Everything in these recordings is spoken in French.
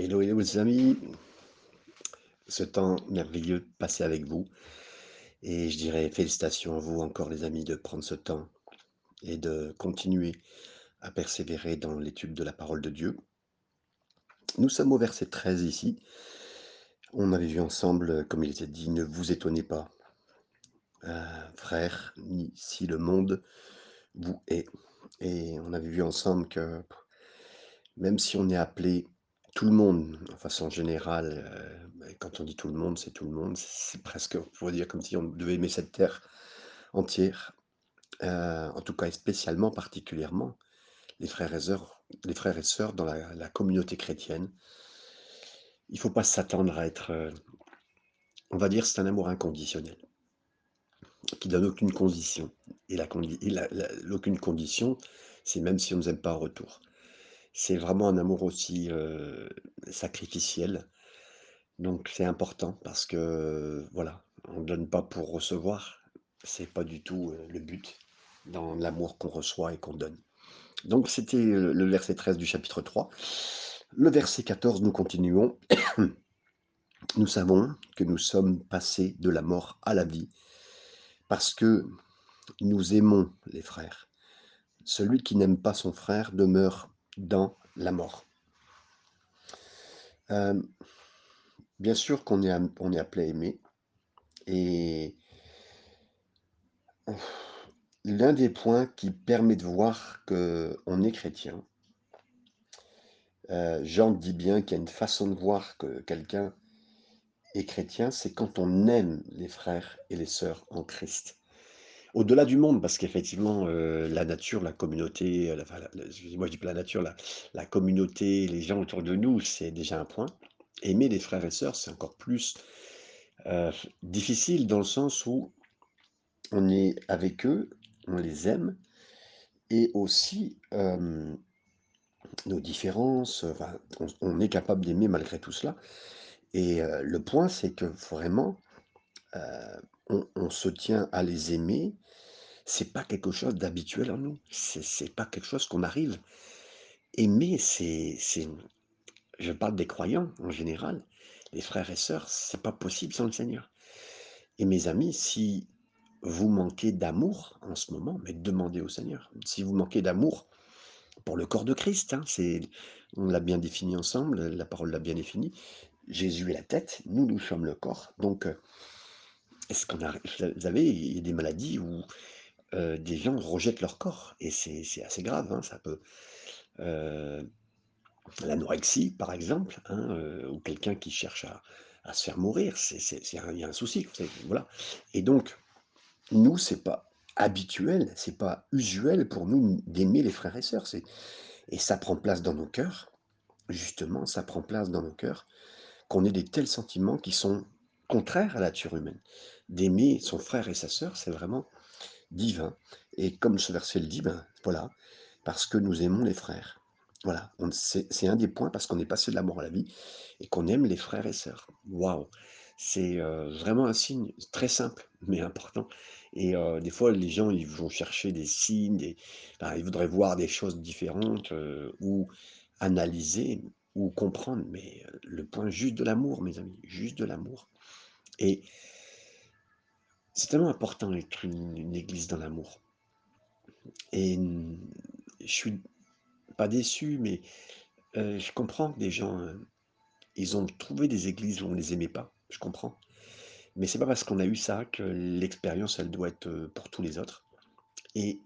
Hello, hello les amis, ce temps merveilleux passé avec vous et je dirais félicitations à vous encore les amis de prendre ce temps et de continuer à persévérer dans l'étude de la parole de Dieu. Nous sommes au verset 13 ici. On avait vu ensemble, comme il était dit, ne vous étonnez pas, euh, frères, ni si le monde vous est. Et on avait vu ensemble que même si on est appelé tout le monde, de façon générale, euh, quand on dit tout le monde, c'est tout le monde, c'est presque, on pourrait dire comme si on devait aimer cette terre entière, euh, en tout cas spécialement, particulièrement, les frères et sœurs, les frères et dans la, communauté chrétienne. Il ne faut pas s'attendre à être, euh, on va dire, c'est un amour inconditionnel, qui donne aucune condition. Et l'aucune condition, c'est même si on ne nous aime pas en retour. C'est vraiment un amour aussi sacrificiel. Donc c'est important parce que voilà, on ne donne pas pour recevoir. C'est pas du tout le but dans l'amour qu'on reçoit et qu'on donne. Donc c'était le verset 13 du chapitre 3. Le verset 14, nous continuons. nous savons que nous sommes passés de la mort à la vie parce que nous aimons les frères. Celui qui n'aime pas son frère demeure dans la mort. Euh, bien sûr qu'on est, appelé à aimer. Et l'un des points qui permet de voir qu'on est chrétien, euh, Jean dit bien qu'il y a une façon de voir que quelqu'un est chrétien, c'est quand on aime les frères et les sœurs en Christ au-delà du monde, parce qu'effectivement, euh, la nature, la communauté, euh, enfin, la- excusez-moi, je dis la nature, la, la communauté, les gens autour de nous, c'est déjà un point. Aimer les frères et sœurs, c'est encore plus euh, difficile dans le sens où on est avec eux, on les aime, et aussi nos différences, on, est capable d'aimer malgré tout cela. Et le point, c'est que vraiment, on se tient à les aimer c'est pas quelque chose d'habituel en nous. C'est pas quelque chose qu'on arrive. Aimer, c'est c'est je parle des croyants en général, les frères et sœurs, c'est pas possible sans le Seigneur. Et mes amis, si vous manquez d'amour en ce moment, mais demandez au Seigneur. Si vous manquez d'amour pour le corps de Christ, hein, c'est on l'a bien défini ensemble, la parole l'a bien défini. Jésus est la tête, nous nous sommes le corps. Donc euh, est-ce qu'on a vous savez, il y a des maladies où euh, des gens rejettent leur corps. Et c'est assez grave, hein, ça peut. euh, l'anorexie, par exemple, hein, euh, ou quelqu'un qui cherche à, à se faire mourir, il y a un souci. Voilà. Et donc, nous, c'est pas habituel, c'est pas usuel pour nous d'aimer les frères et sœurs. Et ça prend place dans nos cœurs, justement, ça prend place dans nos cœurs, qu'on ait des tels sentiments qui sont contraires à la nature humaine. D'aimer son frère et sa sœur, c'est vraiment divin. Et comme ce verset le dit, ben voilà, parce que nous aimons les frères. Voilà, c'est un des points parce qu'on est passé de la mort à la vie et qu'on aime les frères et sœurs. Waouh, c'est euh, vraiment un signe très simple mais important. Et euh, des fois, les gens ils vont chercher des signes, ils voudraient voir des choses différentes euh, ou analyser ou comprendre. Mais le point juste de l'amour, mes amis, juste de l'amour. Et c'est tellement important d'être une, église dans l'amour. Et je suis pas déçu, mais heu, je comprends que des gens, heu, ils ont trouvé des églises où on les aimait pas, je comprends. Mais c'est pas parce qu'on a eu ça que l'expérience, elle doit être, heu, pour tous les autres. Et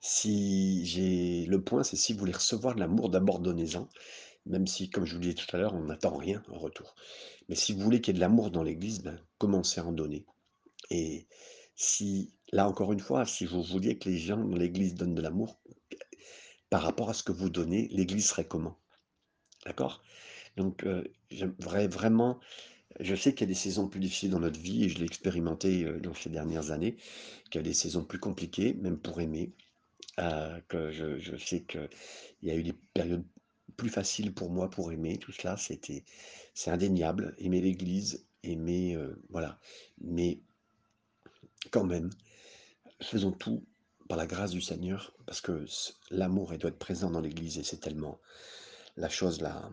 si j'ai le point, c'est si vous voulez recevoir de l'amour, d'abord donnez-en, même si, comme je vous disais tout à l'heure, on n'attend rien en retour. Mais si vous voulez qu'il y ait de l'amour dans l'église, ben, commencez à en donner. Et si là encore une fois, si vous vouliez que les gens dans l'église donnent de l'amour, par rapport à ce que vous donnez, l'église serait comment? D'accord? Donc, j'aimerais vraiment je sais qu'il y a des saisons plus difficiles dans notre vie et je l'ai expérimenté, dans ces dernières années, qu'il y a des saisons plus compliquées, même pour aimer, que je sais qu'il y a eu des périodes plus faciles pour moi pour aimer, tout cela, c'était c'est indéniable. Aimer l'église, aimer, voilà. Mais quand même, faisons tout par la grâce du Seigneur parce que l'amour, doit être présent dans l'église et c'est tellement la chose la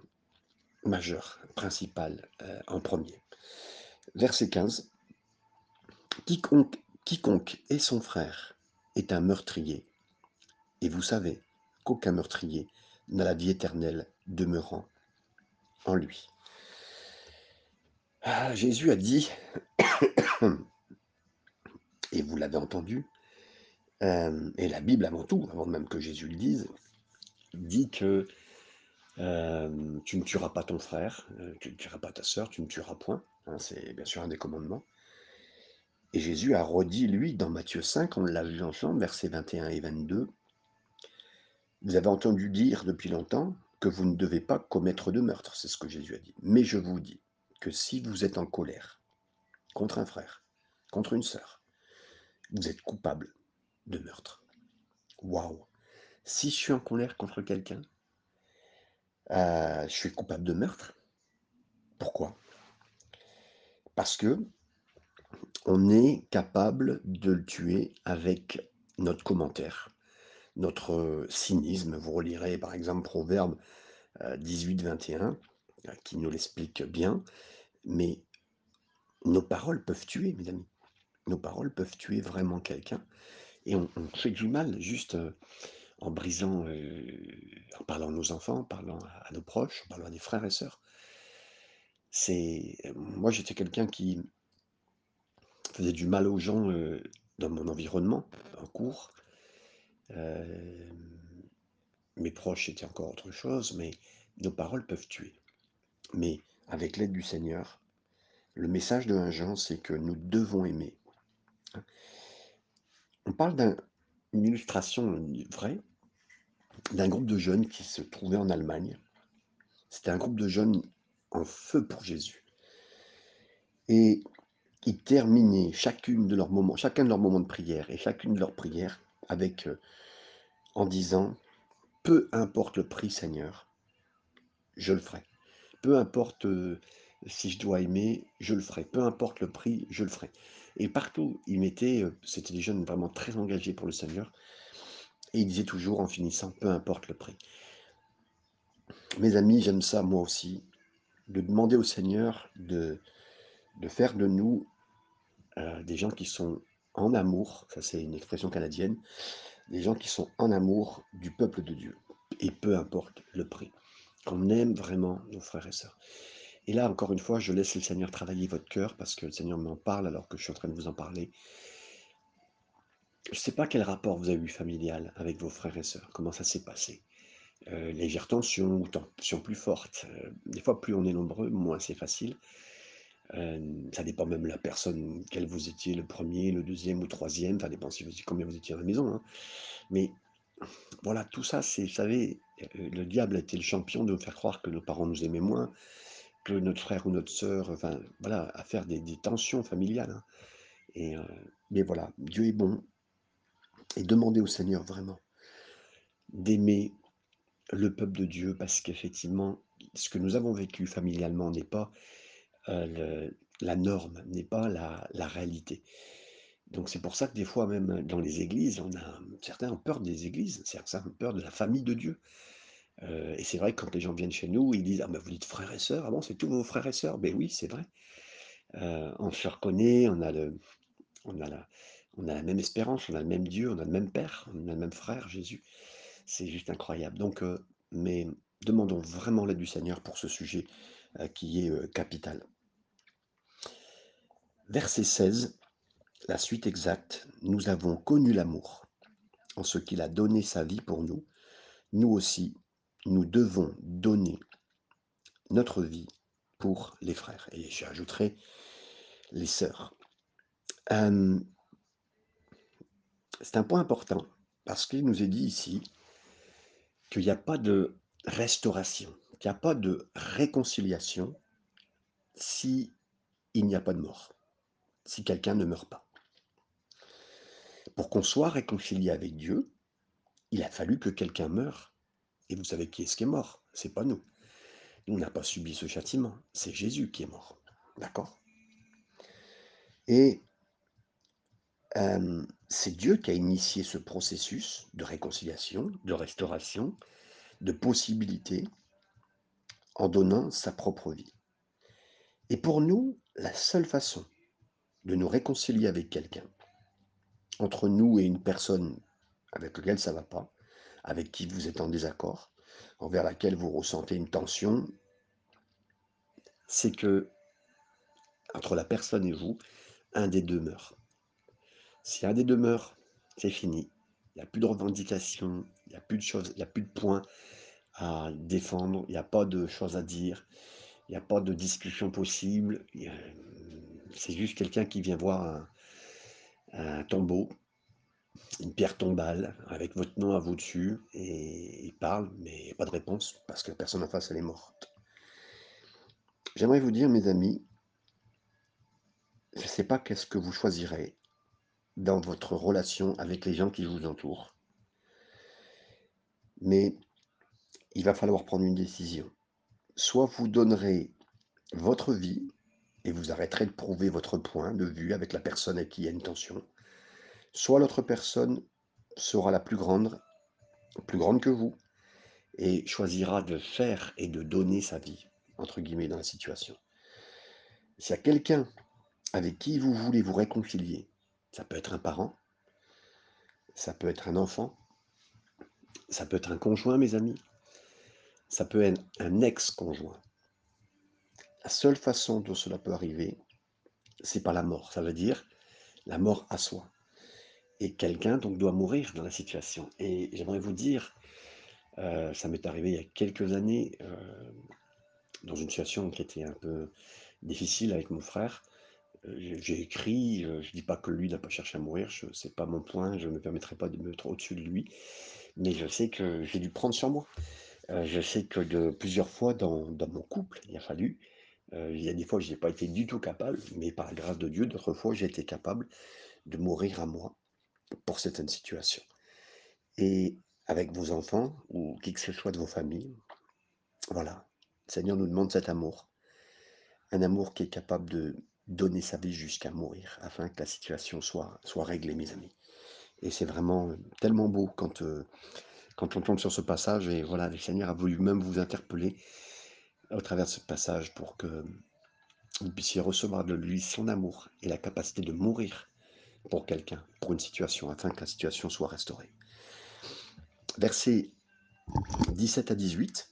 majeur, principal, euh, en premier. Verset 15. Quiconque, quiconque est son frère est un meurtrier. Et vous savez qu'aucun meurtrier n'a la vie éternelle demeurant en lui. Ah, Jésus a dit, et vous l'avez entendu, euh, et la Bible avant tout, avant même que Jésus le dise, dit que euh, tu ne tueras pas ton frère, euh, tu ne tueras pas ta sœur, tu ne tueras point. Hein, c'est bien sûr un des commandements. Et Jésus a redit, lui, dans Matthieu 5, on l'a vu ensemble, versets 21 et 22, Vous avez entendu dire depuis longtemps que vous ne devez pas commettre de meurtre, c'est ce que Jésus a dit. Mais je vous dis que si vous êtes en colère contre un frère, contre une sœur, vous êtes coupable de meurtre. Waouh Si je suis en colère contre quelqu'un, euh, je suis coupable de meurtre. Pourquoi? Parce que on est capable de le tuer avec notre commentaire, notre cynisme. Vous relirez par exemple Proverbe 18-21 euh, qui nous l'explique bien, mais nos paroles peuvent tuer, mes amis. Nos paroles peuvent tuer vraiment quelqu'un. Et on, fait du mal juste euh, en brisant, euh, en parlant à nos enfants, en parlant à, nos proches, en parlant à des frères et sœurs. C'est, moi j'étais quelqu'un qui faisait du mal aux gens dans mon environnement, en cours. mes proches étaient encore autre chose, mais nos paroles peuvent tuer. Mais avec l'aide du Seigneur, le message de 1 Jean, c'est que nous devons aimer. On parle d'une illustration vraie d'un groupe de jeunes qui se trouvait en Allemagne. C'était un groupe de jeunes en feu pour Jésus. Et ils terminaient chacune de leurs moments, chacun de leurs moments de prière et chacune de leurs prières avec euh, en disant peu importe le prix Seigneur, je le ferai. Peu importe euh, si je dois aimer, je le ferai. Peu importe le prix, je le ferai. Et partout, ils mettaient, c'était des jeunes vraiment très engagés pour le Seigneur, et ils disaient toujours en finissant, peu importe le prix. Mes amis, j'aime ça moi aussi, de demander au Seigneur de, faire de nous des gens qui sont en amour, ça c'est une expression canadienne, des gens qui sont en amour du peuple de Dieu, et peu importe le prix, qu'on aime vraiment nos frères et sœurs. Et là, encore une fois, je laisse le Seigneur travailler votre cœur, parce que le Seigneur m'en parle alors que je suis en train de vous en parler. Je ne sais pas quel rapport vous avez eu familial avec vos frères et sœurs, comment ça s'est passé? Euh, légère tension ou tension plus forte? Euh, des fois, plus on est nombreux, moins c'est facile. Euh, ça dépend même de la personne, quel vous étiez, le premier, le deuxième ou troisième, ça dépend si combien vous étiez à la maison. Hein. Mais voilà, tout ça, c'est, vous savez, euh, le diable a été le champion de nous faire croire que nos parents nous aimaient moins, que notre frère ou notre sœur, enfin, voilà, à faire des, tensions familiales. Hein. Et, euh, mais voilà, Dieu est bon. Et demandez au Seigneur vraiment d'aimer le peuple de Dieu, parce qu'effectivement, ce que nous avons vécu familialement n'est pas euh, la norme, n'est pas la, réalité. Donc c'est pour ça que des fois, même dans les églises, certains ont peur des églises, certains ont peur de la famille de Dieu. Et c'est vrai que quand les gens viennent chez nous, ils disent Ah ben vous dites frères et sœurs, ah bon, c'est tous vos frères et sœurs. Ben oui, c'est vrai. On se reconnaît, on a, le, on, a la, on a la même espérance, on a le même Dieu, on a le même Père, on a le même frère, Jésus. C'est juste incroyable. Donc, mais demandons vraiment l'aide du Seigneur pour ce sujet qui est capital. Verset 16, la suite exacte, nous avons connu l'amour en ce qu'il a donné sa vie pour nous. Nous aussi, nous devons donner notre vie pour les frères. Et j'ajouterai les sœurs. c'est un point important parce qu'il nous est dit ici qu'il n'y a pas de restauration, qu'il n'y a pas de réconciliation si il n'y a pas de mort si quelqu'un ne meurt pas. Pour qu'on soit réconcilié avec Dieu, il a fallu que quelqu'un meure. Et vous savez qui est-ce qui est mort? C'est pas nous. Nous n'a pas subi ce châtiment. C'est Jésus qui est mort. D'accord? Et euh, c'est Dieu qui a initié ce processus de réconciliation, de restauration, de possibilité en donnant sa propre vie. Et pour nous, la seule façon de nous réconcilier avec quelqu'un, entre nous et une personne avec laquelle ça ne va pas, avec qui vous êtes en désaccord, envers laquelle vous ressentez une tension, c'est que entre la personne et vous, un des deux meurt. Si un des deux meurt, c'est fini. Il n'y a plus de revendications, il n'y a plus de choses, il n'y a plus de points à défendre, il n'y a pas de choses à dire, il n'y a pas de discussion possible. C'est juste quelqu'un qui vient voir un, tombeau, une pierre tombale, avec votre nom à vous dessus, et il parle, mais pas de réponse, parce que la personne en face, elle est morte. J'aimerais vous dire, mes amis, je ne sais pas qu'est-ce que vous choisirez dans votre relation avec les gens qui vous entourent. Mais il va falloir prendre une décision. Soit vous donnerez votre vie et vous arrêterez de prouver votre point de vue avec la personne avec qui il y a une tension. Soit l'autre personne sera la plus grande, plus grande que vous, et choisira de faire et de donner sa vie, entre guillemets, dans la situation. S'il y a quelqu'un avec qui vous voulez vous réconcilier, ça peut être un parent, ça peut être un enfant, ça peut être un conjoint, mes amis, ça peut être un ex-conjoint. La seule façon dont cela peut arriver, c'est par la mort. Ça veut dire la mort à soi. Et quelqu'un donc doit mourir dans la situation. Et j'aimerais vous dire, euh, ça m'est arrivé il y a quelques années, euh, dans une situation qui était un peu difficile avec mon frère. Euh, j'ai écrit, je ne dis pas que lui n'a pas cherché à mourir, ce n'est pas mon point, je ne me permettrai pas de me mettre au-dessus de lui, mais je sais que j'ai dû prendre sur moi. je sais que plusieurs fois dans, mon couple, il a fallu, il y a des fois je n'ai pas été du tout capable, mais par la grâce de Dieu, d'autres fois j'ai été capable de mourir à moi pour certaines situations. Et avec vos enfants ou qui que ce soit de vos familles, voilà, le Seigneur nous demande cet amour. Un amour qui est capable de donner sa vie jusqu'à mourir, afin que la situation soit, soit réglée, mes amis. Et c'est vraiment tellement beau quand, quand on tombe sur ce passage, et voilà, le Seigneur a voulu même vous interpeller au travers de ce passage pour que vous puissiez recevoir de lui son amour et la capacité de mourir pour quelqu'un, pour une situation, afin que la situation soit restaurée. Versets 17 à 18.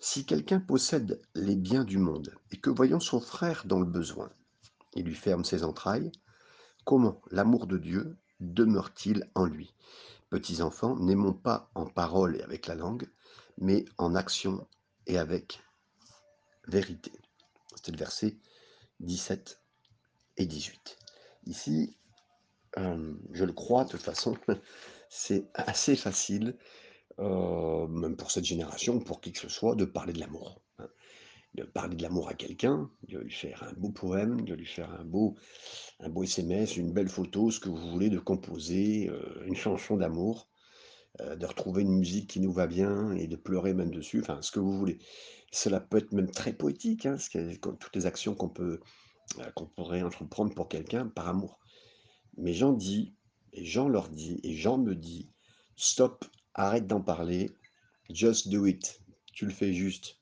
Si quelqu'un possède les biens du monde et que voyant son frère dans le besoin, il lui ferme ses entrailles, comment l'amour de Dieu demeure-t-il en lui? Petits enfants, n'aimons pas en parole et avec la langue, mais en action et avec vérité. C'était le verset 17 et 18. Ici, je le crois, de toute façon, c'est assez facile, même pour cette génération, pour qui que ce soit, de parler de l'amour. Hein. De parler de l'amour à quelqu'un, de lui faire un beau poème, de lui faire un beau, un beau SMS, une belle photo, ce que vous voulez, de composer une chanson d'amour. Euh, de retrouver une musique qui nous va bien et de pleurer même dessus, enfin ce que vous voulez. Cela peut être même très poétique, hein, toutes les actions qu'on peut, qu'on pourrait entreprendre pour quelqu'un par amour. Mais Jean dit, et Jean leur dit, et Jean me dit, stop, arrête d'en parler, just do it, tu le fais juste.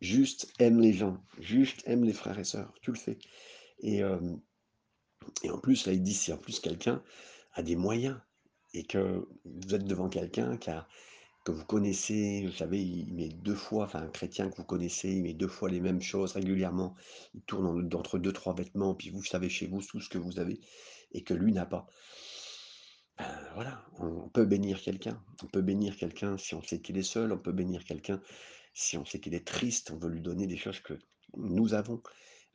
Juste aime les gens, juste aime les frères et sœurs, tu le fais. Et, euh, et en plus, là, il dit, si en plus quelqu'un a des moyens, et que vous êtes devant quelqu'un que vous connaissez, vous savez, il met deux fois, enfin un chrétien que vous connaissez, il met deux fois les mêmes choses régulièrement, il tourne entre deux, trois vêtements, puis vous savez chez vous tout ce que vous avez, et que lui n'a pas. Ben, voilà, on peut bénir quelqu'un. On peut bénir quelqu'un si on sait qu'il est seul, on peut bénir quelqu'un si on sait qu'il est triste, on veut lui donner des choses que nous avons.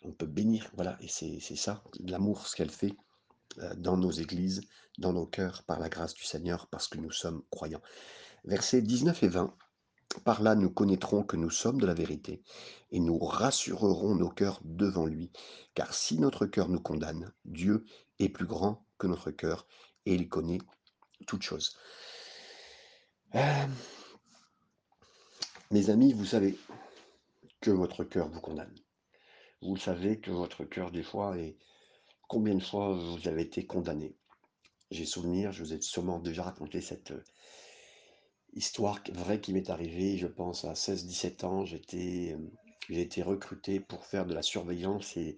On peut bénir, voilà, et c'est ça, l'amour, ce qu'elle fait. Euh, dans nos églises, dans nos cœurs, par la grâce du Seigneur, parce que nous sommes croyants. Versets 19 et 20. Par là, nous connaîtrons que nous sommes de la vérité, et nous rassurerons nos cœurs devant lui. Car si notre cœur nous condamne, Dieu est plus grand que notre cœur, et il connaît toutes choses. Euh, mes amis, vous savez que votre cœur vous condamne. Vous savez que votre cœur, des fois, est, Combien de fois vous avez été condamné J'ai souvenir, je vous ai sûrement déjà raconté cette, Histoire vraie qui m'est arrivée, je pense à 16-17 ans, j'étais, j'ai été recruté pour faire de la surveillance et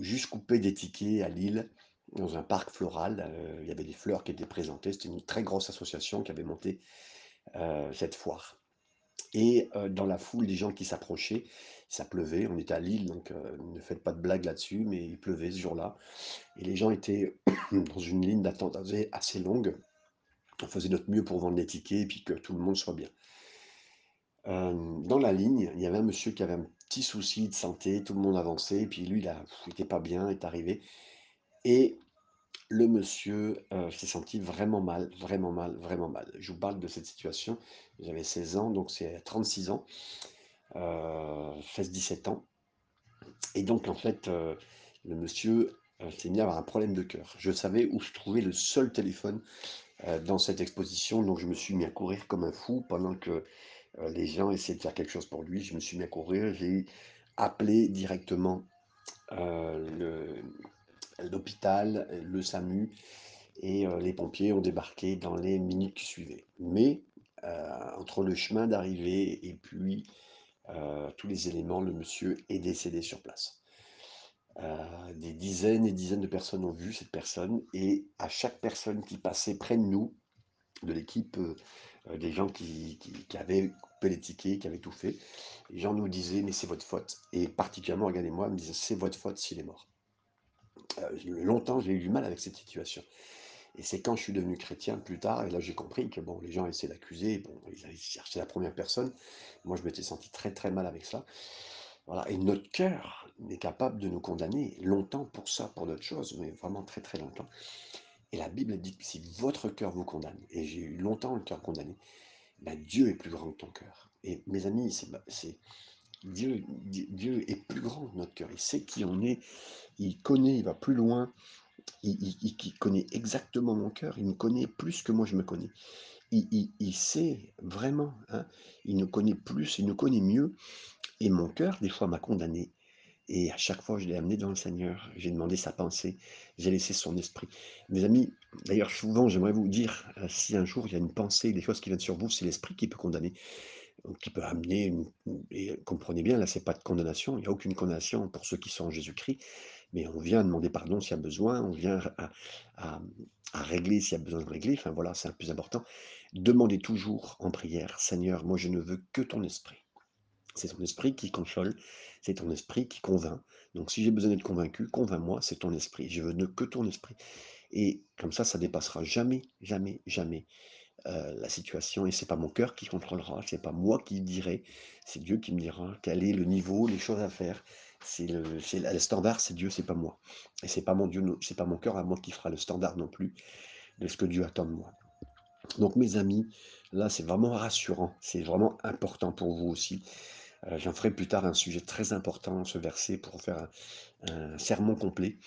juste couper des tickets à Lille, dans un parc floral, il y avait des fleurs qui étaient présentées, c'était une très grosse association qui avait monté, cette foire et dans la foule, des gens qui s'approchaient, ça pleuvait, on était à Lille donc ne faites pas de blagues là-dessus, mais il pleuvait ce jour-là et les gens étaient dans une ligne d'attente assez longue. On faisait notre mieux pour vendre les tickets et puis que tout le monde soit bien. Hem, dans la ligne, il y avait un monsieur qui avait un petit souci de santé, tout le monde avançait et puis lui, il a il était pas bien, est arrivé et le monsieur, heu, s'est senti vraiment mal, vraiment mal, vraiment mal. Je vous parle de cette situation, j'avais 16 ans, donc c'est à 36 ans, heu, 16-17 ans et donc en fait, heu, le monsieur, s'est mis à avoir un problème de cœur. Je savais où se trouvait le seul téléphone, dans cette exposition, donc je me suis mis à courir comme un fou pendant que, heu, les gens essayaient de faire quelque chose pour lui. Je me suis mis à courir, j'ai appelé directement, le l'hôpital, le SAMU et les pompiers ont débarqué dans les minutes qui suivaient. Mais, entre le chemin d'arrivée et puis, tous les éléments, le monsieur est décédé sur place. Heu, des dizaines et dizaines de personnes ont vu cette personne et à chaque personne qui passait près de nous, de l'équipe, heu heu, des gens qui avaient coupé les tickets, qui avaient tout fait, les gens nous disaient: «Mais c'est votre faute» et particulièrement regardez-moi, me disaient: «C'est votre faute s'il est mort». Longtemps, j'ai eu du mal avec cette situation et c'est quand je suis devenu chrétien plus tard et là j'ai compris que bon, les gens essaient d'accuser, bon, ils chercher la 1re personne. Moi, je m'étais senti très, très mal avec ça. Voilà et notre cœur est capable de nous condamner longtemps pour ça, pour d'autres choses, mais vraiment très, très longtemps et la Bible dit que si votre cœur vous condamne et j'ai eu longtemps le cœur condamné, bah, Dieu est plus grand que ton cœur et mes amis, c'est Dieu Dieu est plus grand que notre cœur. Il sait qui on est, il connaît, il va plus loin, il connaît exactement mon cœur, il me connaît plus que moi je me connais. Il sait vraiment, hein, il nous connaît plus, il nous connaît mieux et mon cœur, des fois, m'a condamné et à chaque fois, je l'ai amené devant le Seigneur. J'ai demandé sa pensée, j'ai laissé son esprit. Mes amis, d'ailleurs, souvent, j'aimerais vous dire, heu, si un jour il y a une pensée, des choses qui viennent sur vous, c'est l'esprit qui peut condamner, qui peut amener et comprenez bien, là, c'est pas de condamnation, il y a aucune condamnation pour ceux qui sont en Jésus-Christ, mais on vient demander pardon s'il y a besoin, on vient à régler s'il y a besoin de régler, enfin voilà, c'est le plus important. Demandez toujours en prière: «Seigneur, moi je ne veux que ton esprit». C'est ton esprit qui console, c'est ton esprit qui convainc. Donc si j'ai besoin d'être convaincu, convainc-moi, c'est ton esprit. Je veux ne que ton esprit et comme ça, ça dépassera jamais, jamais, jamais, heu, la situation et c'est pas mon cœur qui contrôlera, c'est pas moi qui dirai, c'est Dieu qui me dira quel est le niveau, les choses à faire. C'est le le standard, c'est Dieu, c'est pas moi et c'est pas mon Dieu c'est pas mon cœur à moi qui fera le standard non plus de ce que Dieu attend de moi. Donc mes amis, là, c'est vraiment rassurant, c'est vraiment important pour vous aussi. Heu, j'en ferai plus tard un sujet très important, ce verset, pour faire un sermon complet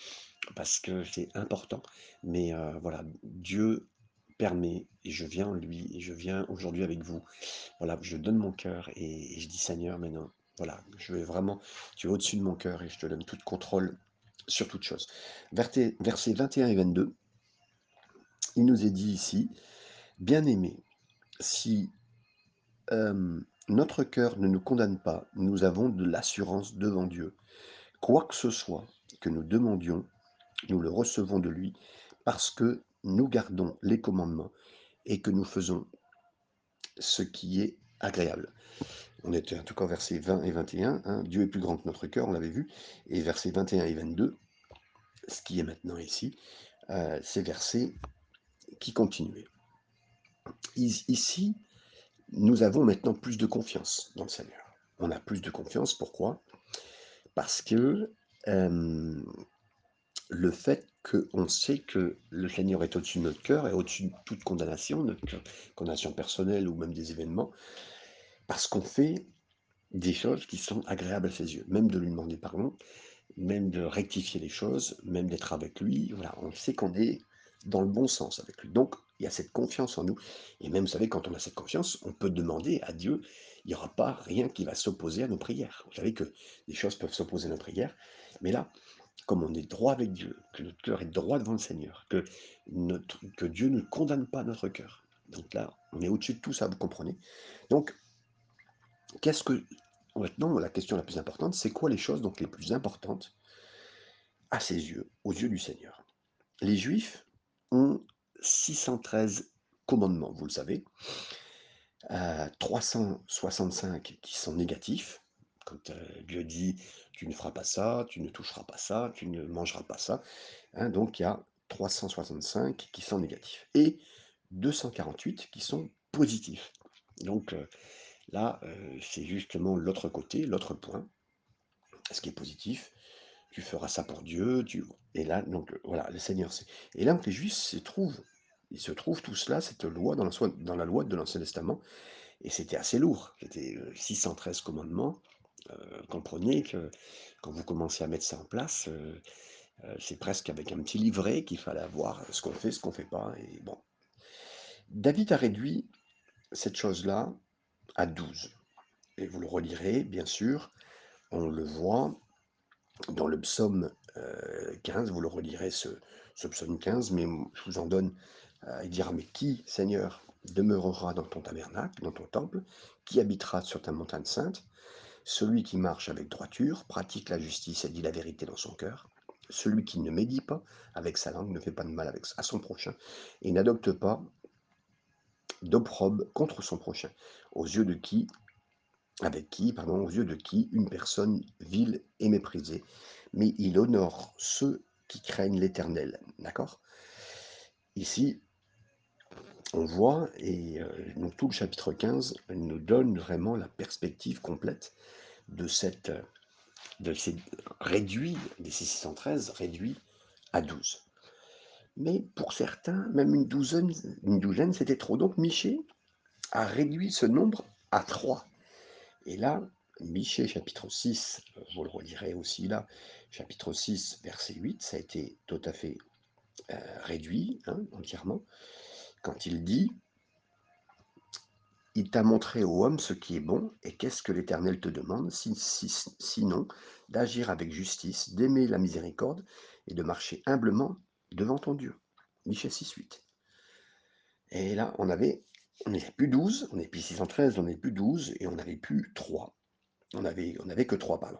parce que c'est important, mais heu, voilà, Dieu permet et je viens en lui et je viens aujourd'hui avec vous. Voilà, je donne mon cœur et je dis: «Seigneur, maintenant, voilà, je veux vraiment tu es au-dessus de mon cœur et je te donne tout contrôle sur toute chose». Versets 21 et 22 il nous est dit ici: «Bien-aimés, si, hem, notre cœur ne nous condamne pas, nous avons de l'assurance devant Dieu. Quoi que ce soit que nous demandions, nous le recevons de lui parce que nous gardons les commandements et que nous faisons ce qui est agréable». On était en tout cas au verset 20 et 21, hein, Dieu est plus grand que notre cœur, on l'avait vu et versets 21 et 22, ce qui est maintenant ici, heu, ces versets qui continuaient. Ici, nous avons maintenant plus de confiance dans le Seigneur. On a plus de confiance, pourquoi? Parce que, hem, le fait qu'on sait que le Seigneur est au-dessus de notre cœur et au-dessus de toute condamnation, notre condamnation personnelle ou même des événements, parce qu'on fait des choses qui sont agréables à ses yeux, même de lui demander pardon, même de rectifier les choses, même d'être avec lui, voilà, on sait qu'on est dans le bon sens avec lui. Donc il y a cette confiance en nous et même, vous savez, quand on a cette confiance, on peut demander à Dieu, il y aura pas rien qui va s'opposer à nos prières. Vous savez que des choses peuvent s'opposer à nos prières, mais là, comme on est droit avec Dieu, que notre cœur est droit devant le Seigneur, que que Dieu ne condamne pas notre cœur. Donc là, on est au-dessus de tout ça, vous comprenez? Donc, qu'est-ce que... Maintenant, la question la plus importante, c'est quoi les choses donc les plus importantes à ses yeux, aux yeux du Seigneur? Les Juifs ont 613 commandements, vous le savez. 365 qui sont négatifs, quand Dieu dit tu ne feras pas ça, tu ne toucheras pas ça, tu ne mangeras pas ça. Hein, donc il y a 365 qui sont négatifs et 248 qui sont positifs. Donc là, c'est justement l'autre côté, l'autre point. Ce qui est positif, tu feras ça pour Dieu, et là, donc voilà, le Seigneur, c'est... Et là, donc, les Juifs se trouvent, ils se trouvent tout cela, cette loi dans la, loi de l'Ancien Testament, et c'était assez lourd. C'était 613 commandements. comprenez que quand vous commencez à mettre ça en place, c'est presque avec un petit livret qu'il fallait avoir ce qu'on fait, ce qu'on fait pas. Et bon. David a réduit cette chose-là à 12. Et vous le relirez, bien sûr. On le voit dans le psaume 15, vous le relirez ce, psaume 15, mais je vous en donne. il dira, mais qui, Seigneur, demeurera dans ton tabernacle, dans ton temple, qui habitera sur ta montagne sainte, celui qui marche avec droiture, pratique la justice et dit la vérité dans son cœur, celui qui ne médit pas avec sa langue, ne fait pas de mal à son prochain, et n'adopte pas d'opprobre contre son prochain, aux yeux de qui, avec qui, pardon, aux yeux de qui une personne vile et méprisée, mais il honore ceux qui craignent l'Éternel. D'accord? Ici, on voit, et euh, donc tout le chapitre 15 nous donne vraiment la perspective complète de cette de ces réduits, des 613 réduits à 12. Mais pour certains, même une douzaine, une douzaine c'était trop. Donc Michée a réduit ce nombre à 3. Et là, Michée chapitre 6, vous le relirez aussi là, chapitre 6, verset 8, ça a été tout à fait euh, réduit hein, entièrement quand il dit Il t'a montré ô homme ce qui est bon, et qu'est-ce que l'Éternel te demande, sinon d'agir avec justice, d'aimer la miséricorde et de marcher humblement devant ton Dieu. Michel 6, 8. Et là, on avait, on n'est plus 12, on n'est plus 613, on n'est plus 12, et on n'avait plus 3. On avait, on avait que 3, pardon.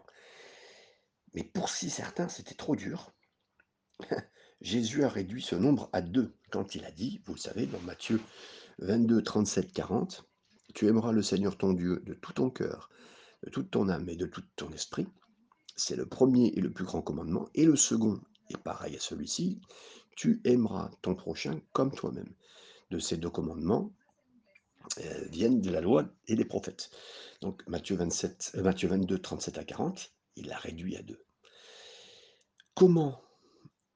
Mais pour si certains, c'était trop dur. Jésus a réduit ce nombre à deux quand il a dit, vous le savez, dans Matthieu 22, 37, 40, Tu aimeras le Seigneur ton Dieu de tout ton cœur, de toute ton âme et de tout ton esprit. C'est le premier et le plus grand commandement. Et le second est pareil à celui-ci, tu aimeras ton prochain comme toi-même. De ces deux commandements viennent de la loi et des prophètes. Donc Matthieu, 27, euh, Matthieu 22, 37 à 40, il l'a réduit à deux. Comment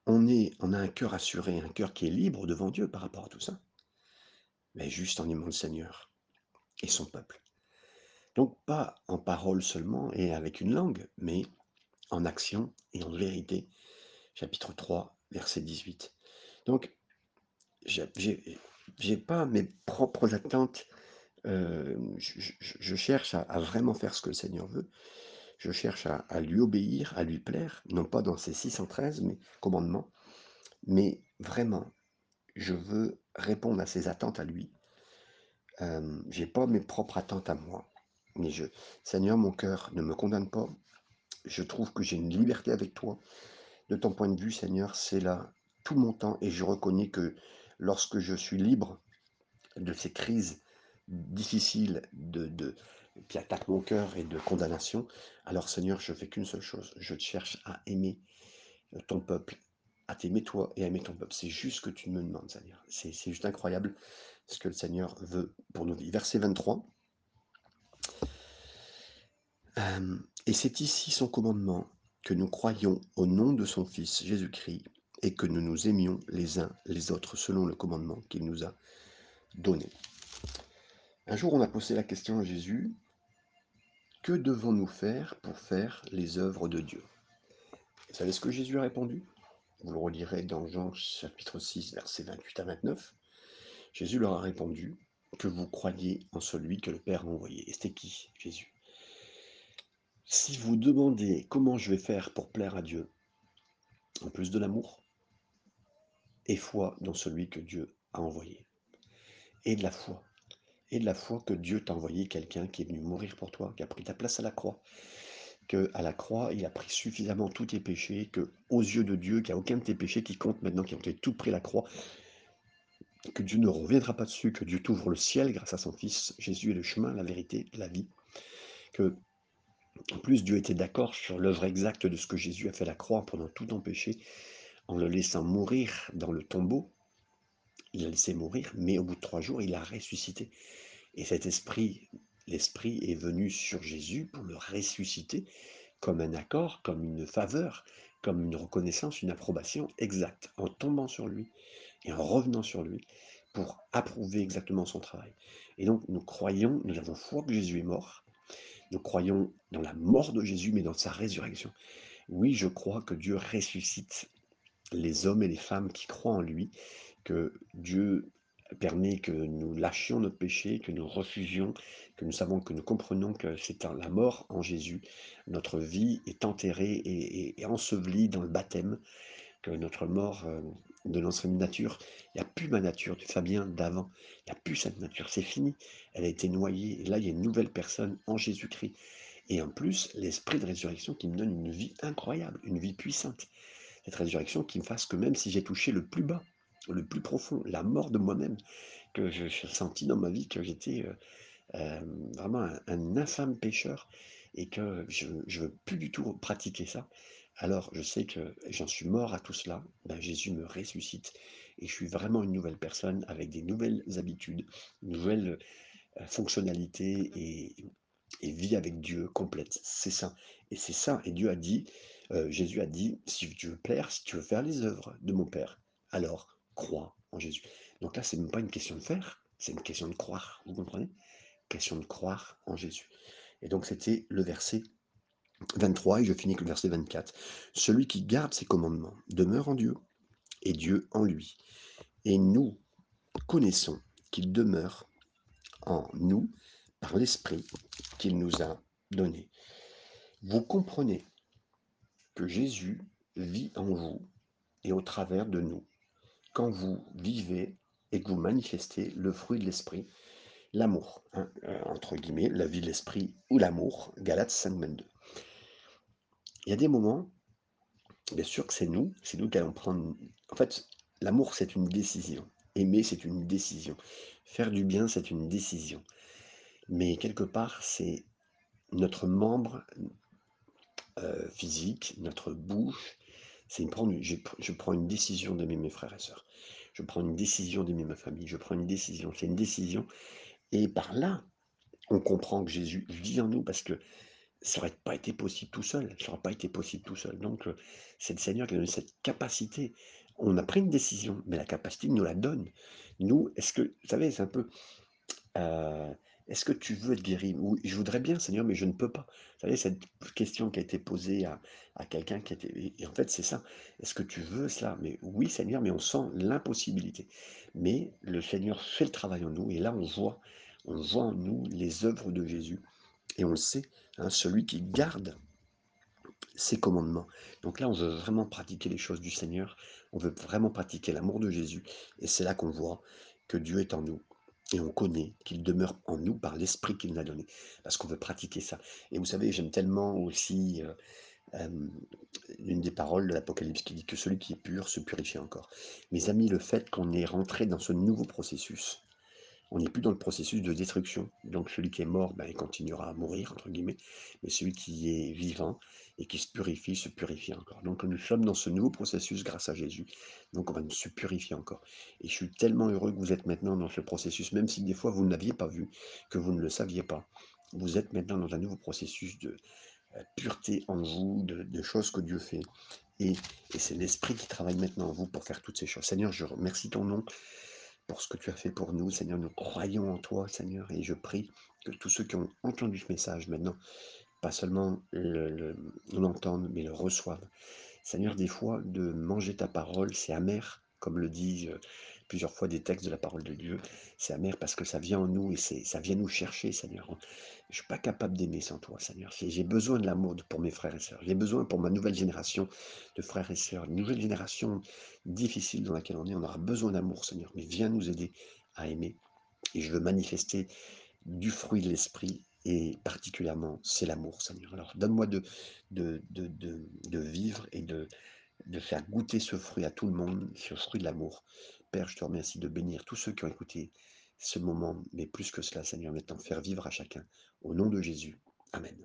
on, est, on a un cœur assuré, un cœur qui est libre devant Dieu par rapport à tout ça? Mais juste en aimant le Seigneur et son peuple. Donc pas en parole seulement et avec une langue, mais en action et en vérité. Chapitre 3, verset 18. Donc, j'ai pas mes propres attentes. Je, cherche à, vraiment faire ce que le Seigneur veut. Je cherche à, lui obéir, à lui plaire, non pas dans ses 613 mais, commandements, mais vraiment, je veux répondre à ses attentes à lui. Euh, j'ai pas mes propres attentes à moi, mais je, Seigneur, mon cœur ne me condamne pas. Je trouve que j'ai une liberté avec toi. De ton point de vue, Seigneur, c'est là tout mon temps et je reconnais que lorsque je suis libre de ces crises difficiles qui attaque mon cœur et de condamnation, alors Seigneur, je fais qu'une seule chose, je cherche à aimer ton peuple, à t'aimer toi et à aimer ton peuple. C'est juste ce que tu me demandes, Seigneur. C'est juste incroyable ce que le Seigneur veut pour nos vies. Verset 23. Euh, et c'est ici son commandement, que nous croyions au nom de son Fils Jésus-Christ et que nous nous aimions les uns les autres selon le commandement qu'il nous a donné. Un jour, on a posé la question à Jésus, que devons-nous faire pour faire les œuvres de Dieu? Vous savez ce que Jésus a répondu? Vous le relirez dans Jean chapitre 6, versets 28 à 29. Jésus leur a répondu que vous croyez en celui que le Père a envoyé. Et c'était qui Jésus? Si vous demandez comment je vais faire pour plaire à Dieu, en plus de l'amour, et foi dans celui que Dieu a envoyé. et de la foi. Et de la foi que Dieu t'a envoyé quelqu'un qui est venu mourir pour toi, qui a pris ta place à la croix. Que à la croix, il a pris suffisamment tous tes péchés, que aux yeux de Dieu, qu'il n'y a aucun de tes péchés qui compte maintenant, qui ont été tout pris la croix, que Dieu ne reviendra pas dessus, que Dieu t'ouvre le ciel grâce à son Fils. Jésus est le chemin, la vérité, la vie. Que, en plus, Dieu était d'accord sur l'œuvre exacte de ce que Jésus a fait à la croix pendant tout ton péché, en le laissant mourir dans le tombeau. Il a laissé mourir, mais au bout de trois jours, il a ressuscité. Et cet esprit, l'esprit est venu sur Jésus pour le ressusciter comme un accord, comme une faveur, comme une reconnaissance, une approbation exacte, en tombant sur lui et en revenant sur lui pour approuver exactement son travail. Et donc nous croyons, nous avons foi que Jésus est mort, nous croyons dans la mort de Jésus, mais dans sa résurrection. Oui, je crois que Dieu ressuscite les hommes et les femmes qui croient en lui, que Dieu permet que nous lâchions notre péché, que nous refusions, que nous savons, que nous comprenons que c'est la mort en Jésus. Notre vie est enterrée et, ensevelie dans le baptême, que notre mort euh, de l'ancienne nature, il n'y a plus ma nature du Fabien d'avant, il n'y a plus cette nature, c'est fini, elle a été noyée, et là il y a une nouvelle personne en Jésus-Christ. Et en plus, l'esprit de résurrection qui me donne une vie incroyable, une vie puissante. Cette résurrection qui me fasse que même si j'ai touché le plus bas, le plus profond, la mort de moi-même, que j'ai senti dans ma vie que j'étais euh, euh, vraiment un, infâme pécheur et que je ne veux plus du tout pratiquer ça. Alors je sais que j'en suis mort à tout cela, ben, Jésus me ressuscite et je suis vraiment une nouvelle personne avec des nouvelles habitudes, une nouvelle euh, et vie avec Dieu complète. C'est ça. Et c'est ça. Et Dieu a dit, Jésus a dit, si tu veux plaire, si tu veux faire les œuvres de mon Père, alors crois en Jésus. Donc là, c'est même pas une question de faire, c'est une question de croire. Vous comprenez? Question de croire en Jésus. Et donc, c'était le verset 23, et je finis avec le verset 24. Celui qui garde ses commandements demeure en Dieu, et Dieu en lui. Et nous connaissons qu'il demeure en nous par l'Esprit qu'il nous a donné. Vous comprenez que Jésus vit en vous et au travers de nous quand vous vivez et que vous manifestez le fruit de l'esprit, l'amour, hein, euh, entre guillemets, la vie de l'esprit ou l'amour, Galates 5, 22. Il y a des moments, bien sûr que c'est nous, c'est nous qui allons prendre. En fait, l'amour, c'est une décision. Aimer, c'est une décision. Faire du bien, c'est une décision. Mais quelque part, c'est notre membre euh, physique, notre bouche, c'est prendre, je, prends une décision d'aimer mes frères et sœurs. Je prends une décision d'aimer ma famille. Je prends une décision. C'est une décision. Et par là, on comprend que Jésus vit en nous parce que ça n'aurait pas été possible tout seul. Ça n'aurait pas été possible tout seul. Donc, euh, c'est le Seigneur qui a donné cette capacité. On a pris une décision, mais la capacité nous la donne. Nous, est-ce que, vous savez, c'est un peu. Euh, est-ce que tu veux être guéri Oui, je voudrais bien, Seigneur, mais je ne peux pas. Vous savez, cette question qui a été posée à, quelqu'un qui était. Et en fait, c'est ça. Est-ce que tu veux cela? Mais oui, Seigneur, mais on sent l'impossibilité. Mais le Seigneur fait le travail en nous, et là, on voit, on voit en nous les œuvres de Jésus. Et on le sait, hein, celui qui garde ses commandements. Donc là, on veut vraiment pratiquer les choses du Seigneur. On veut vraiment pratiquer l'amour de Jésus. Et c'est là qu'on voit que Dieu est en nous et on connaît qu'il demeure en nous par l'esprit qu'il nous a donné, parce qu'on veut pratiquer ça. Et vous savez, j'aime tellement aussi euh, une des paroles de l'Apocalypse qui dit que celui qui est pur se purifie encore. Mes amis, le fait qu'on est rentré dans ce nouveau processus, on n'est plus dans le processus de destruction. Donc celui qui est mort, ben, il continuera à mourir, entre guillemets, mais celui qui est vivant et qui se purifie, se purifie encore. Donc nous sommes dans ce nouveau processus grâce à Jésus. Donc on va nous se purifier encore. Et je suis tellement heureux que vous êtes maintenant dans ce processus, même si des fois vous ne l'aviez pas vu, que vous ne le saviez pas. Vous êtes maintenant dans un nouveau processus de euh, pureté en vous, de, choses que Dieu fait. Et c'est l'Esprit qui travaille maintenant en vous pour faire toutes ces choses. Seigneur, je remercie ton nom pour ce que tu as fait pour nous. Seigneur, nous croyons en toi, Seigneur, et je prie que tous ceux qui ont entendu ce message maintenant, pas seulement l'entendent, mais le reçoivent. Seigneur, des fois, de manger ta parole, c'est amer, comme le euh, plusieurs fois des textes de la parole de Dieu. C'est amer parce que ça vient en nous et ça vient nous chercher, Seigneur. Je ne suis pas capable d'aimer sans toi, Seigneur. J'ai besoin de l'amour pour mes frères et sœurs. J'ai besoin pour ma nouvelle génération de frères et sœurs. Une nouvelle génération difficile dans laquelle on est. On aura besoin d'amour, Seigneur. Mais viens nous aider à aimer et je veux manifester du fruit de l'esprit et particulièrement, c'est l'amour, Seigneur. Alors donne-moi de de de de de vivre et de de faire goûter ce fruit à tout le monde, ce fruit de l'amour. Père, je te remercie de bénir tous ceux qui ont écouté ce moment, mais plus que cela, Seigneur, t'en faire vivre à chacun. Au nom de Jésus. Amen.